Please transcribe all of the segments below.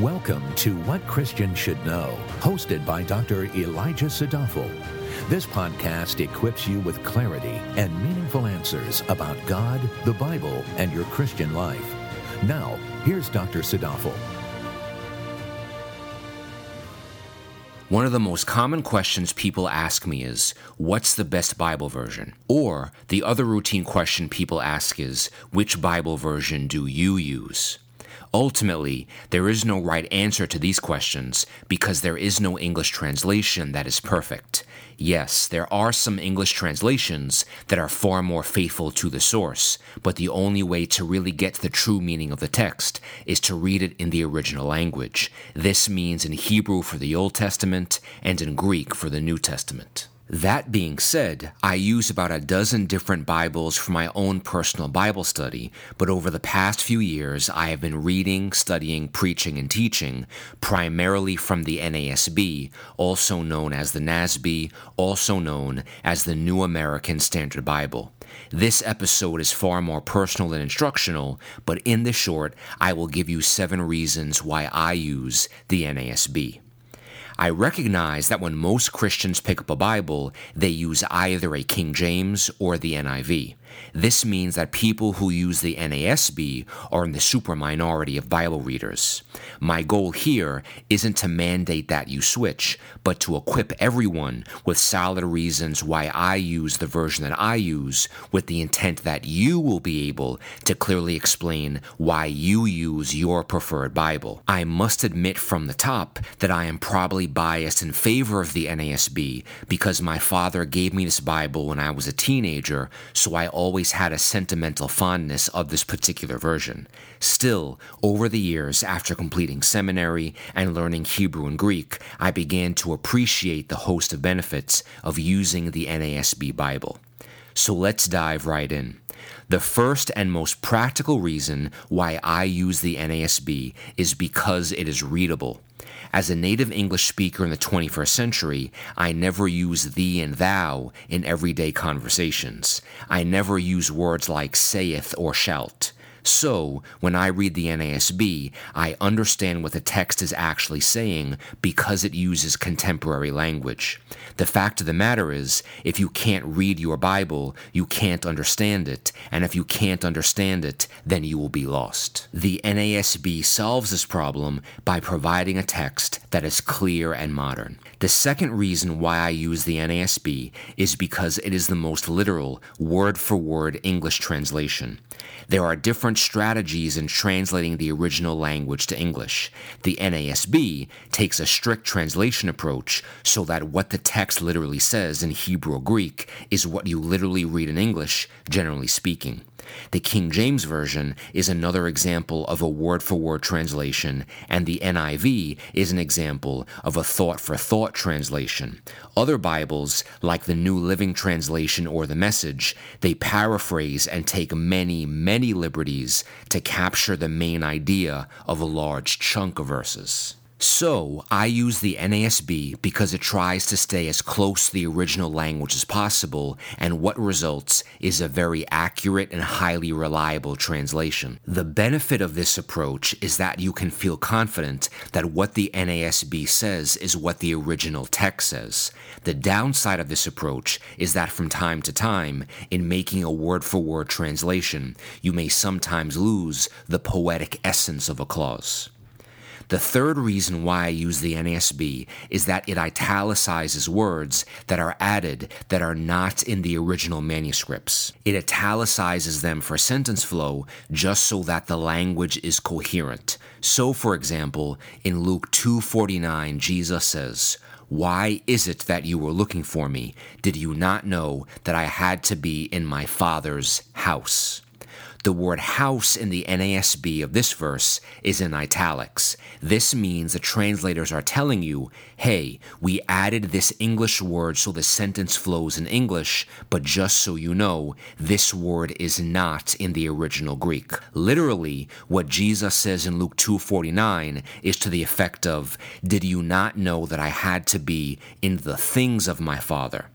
Welcome to What Christians Should Know, hosted by Dr. Elijah Sadafel. This podcast equips you with clarity and meaningful answers about God, the Bible, and your Christian life. Now, here's Dr. Sadafel. One of the most common questions people ask me is, What's the best Bible version? Or the other routine question people ask is, Which Bible version do you use? Ultimately, there is no right answer to these questions because there is no English translation that is perfect. Yes, there are some English translations that are far more faithful to the source, but the only way to really get the true meaning of the text is to read it in the original language. This means in Hebrew for the Old Testament and in Greek for the New Testament. That being said, I use about a dozen different Bibles for my own personal Bible study, but over the past few years, I have been reading, studying, preaching, and teaching primarily from the NASB, also known as the NASB, also known as the New American Standard Bible. This episode is far more personal than instructional, but in the short, I will give you seven reasons why I use the NASB. I recognize that when most Christians pick up a Bible, they use either a King James or the NIV. This means that people who use the NASB are in the super minority of Bible readers. My goal here isn't to mandate that you switch, but to equip everyone with solid reasons why I use the version that I use, with the intent that you will be able to clearly explain why you use your preferred Bible. I must admit from the top that I am probably biased in favor of the NASB because my father gave me this Bible when I was a teenager, so I always had a sentimental fondness of this particular version. Still, over the years, after completing seminary and learning Hebrew and Greek, I began to appreciate the host of benefits of using the NASB Bible. So let's dive right in. The first and most practical reason why I use the NASB is because it is readable. As a native English speaker in the 21st century, I never use thee and thou in everyday conversations. I never use words like saith or shalt. So, when I read the NASB, I understand what the text is actually saying because it uses contemporary language. The fact of the matter is, if you can't read your Bible, you can't understand it, and if you can't understand it, then you will be lost. The NASB solves this problem by providing a text that is clear and modern. The second reason why I use the NASB is because it is the most literal, word for word English translation. There are different strategies in translating the original language to English. The NASB takes a strict translation approach so that what the text literally says in Hebrew or Greek is what you literally read in English, generally speaking. The King James Version is another example of a word for word translation, and the NIV is an example of a thought for thought translation. Other Bibles, like the New Living Translation or the Message, they paraphrase and take many, many liberties to capture the main idea of a large chunk of verses. So, I use the NASB because it tries to stay as close to the original language as possible, and what results is a very accurate and highly reliable translation. The benefit of this approach is that you can feel confident that what the NASB says is what the original text says. The downside of this approach is that from time to time, in making a word for word translation, you may sometimes lose the poetic essence of a clause. The third reason why I use the NASB is that it italicizes words that are added that are not in the original manuscripts. It italicizes them for sentence flow just so that the language is coherent. So for example, in Luke 2:49 Jesus says, why is it that you were looking for me? Did you not know that I had to be in my Father's house? The word house in the NASB of this verse is in italics. This means the translators are telling you, hey, we added this English word so the sentence flows in English, but just so you know, this word is not in the original Greek. Literally, what Jesus says in Luke 2:49 is to the effect of, "Did you not know that I had to be in the things of my Father?"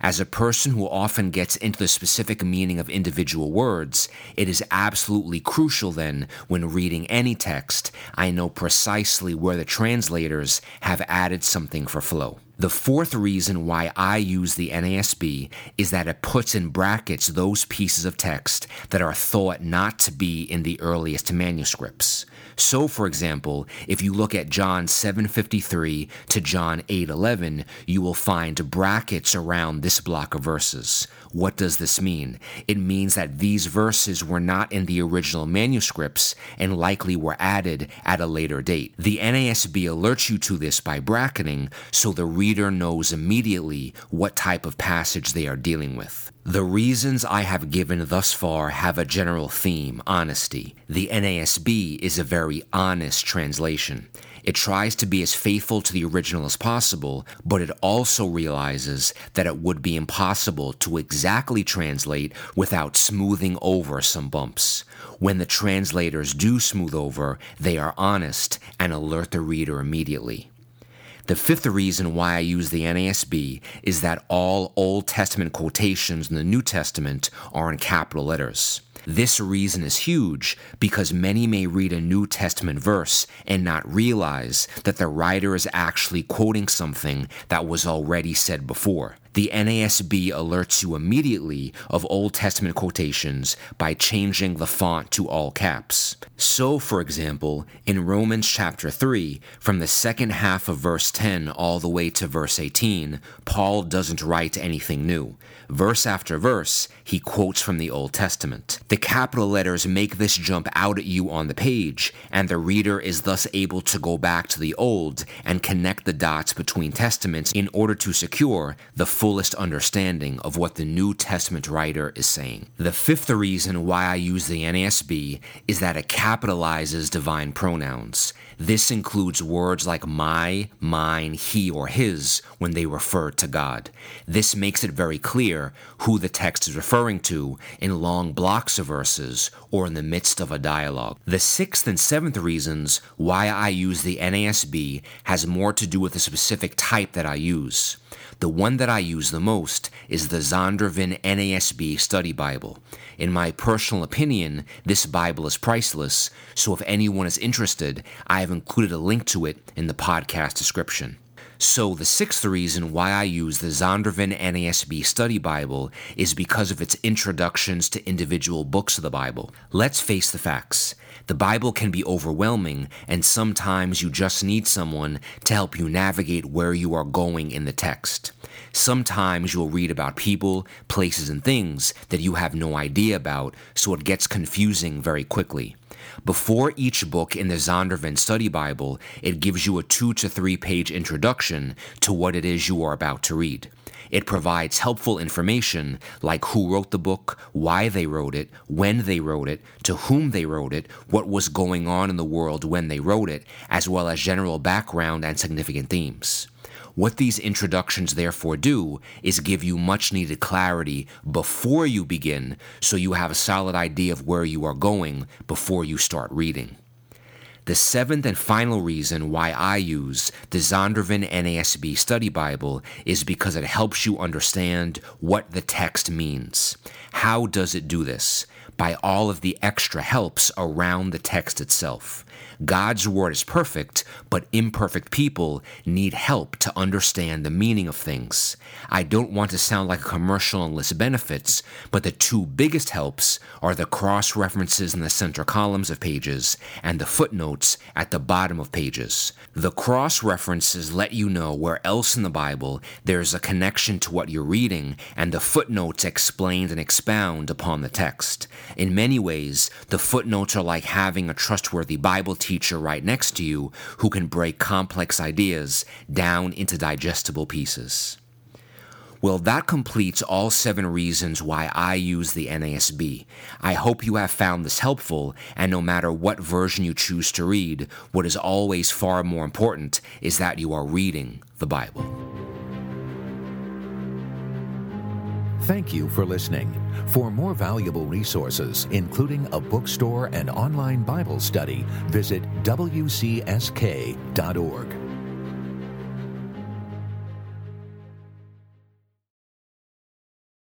As a person who often gets into the specific meaning of individual words, it is absolutely crucial then, when reading any text, I know precisely where the translators have added something for flow. The fourth reason why I use the NASB is that it puts in brackets those pieces of text that are thought not to be in the earliest manuscripts. So, for example, if you look at John 7:53 to John 8:11, you will find brackets around this block of verses. What does this mean? It means that these verses were not in the original manuscripts and likely were added at a later date. The NASB alerts you to this by bracketing so the reader knows immediately what type of passage they are dealing with. The reasons I have given thus far have a general theme honesty. The NASB is a very honest translation. It tries to be as faithful to the original as possible, but it also realizes that it would be impossible to exactly translate without smoothing over some bumps. When the translators do smooth over, they are honest and alert the reader immediately. The fifth reason why I use the NASB is that all Old Testament quotations in the New Testament are in capital letters. This reason is huge because many may read a New Testament verse and not realize that the writer is actually quoting something that was already said before. The NASB alerts you immediately of Old Testament quotations by changing the font to all caps. So, for example, in Romans chapter 3, from the second half of verse 10 all the way to verse 18, Paul doesn't write anything new. Verse after verse, he quotes from the Old Testament. The capital letters make this jump out at you on the page, and the reader is thus able to go back to the Old and connect the dots between testaments in order to secure the fullest understanding of what the New Testament writer is saying. The fifth reason why I use the NASB is that it capitalizes divine pronouns. This includes words like my, mine, he, or his when they refer to God. This makes it very clear who the text is referring to in long blocks of verses or in the midst of a dialogue. The sixth and seventh reasons why I use the NASB has more to do with the specific type that I use. The one that I use the most is the Zondervan NASB Study Bible. In my personal opinion, this Bible is priceless, so if anyone is interested, I have included a link to it in the podcast description. So, the sixth reason why I use the Zondervan NASB Study Bible is because of its introductions to individual books of the Bible. Let's face the facts. The Bible can be overwhelming, and sometimes you just need someone to help you navigate where you are going in the text. Sometimes you'll read about people, places, and things that you have no idea about, so it gets confusing very quickly. Before each book in the Zondervan Study Bible, it gives you a two to three page introduction to what it is you are about to read. It provides helpful information like who wrote the book, why they wrote it, when they wrote it, to whom they wrote it, what was going on in the world when they wrote it, as well as general background and significant themes. What these introductions therefore do is give you much needed clarity before you begin so you have a solid idea of where you are going before you start reading. The seventh and final reason why I use the Zondervan NASB Study Bible is because it helps you understand what the text means. How does it do this? By all of the extra helps around the text itself. God's word is perfect, but imperfect people need help to understand the meaning of things. I don't want to sound like a commercial and list benefits, but the two biggest helps are the cross references in the center columns of pages and the footnotes at the bottom of pages. The cross references let you know where else in the Bible there is a connection to what you're reading, and the footnotes explain and expound upon the text. In many ways, the footnotes are like having a trustworthy Bible teacher right next to you who can break complex ideas down into digestible pieces. Well, that completes all seven reasons why I use the NASB. I hope you have found this helpful, and no matter what version you choose to read, what is always far more important is that you are reading the Bible. Thank you for listening. For more valuable resources, including a bookstore and online Bible study, visit WCSK.org.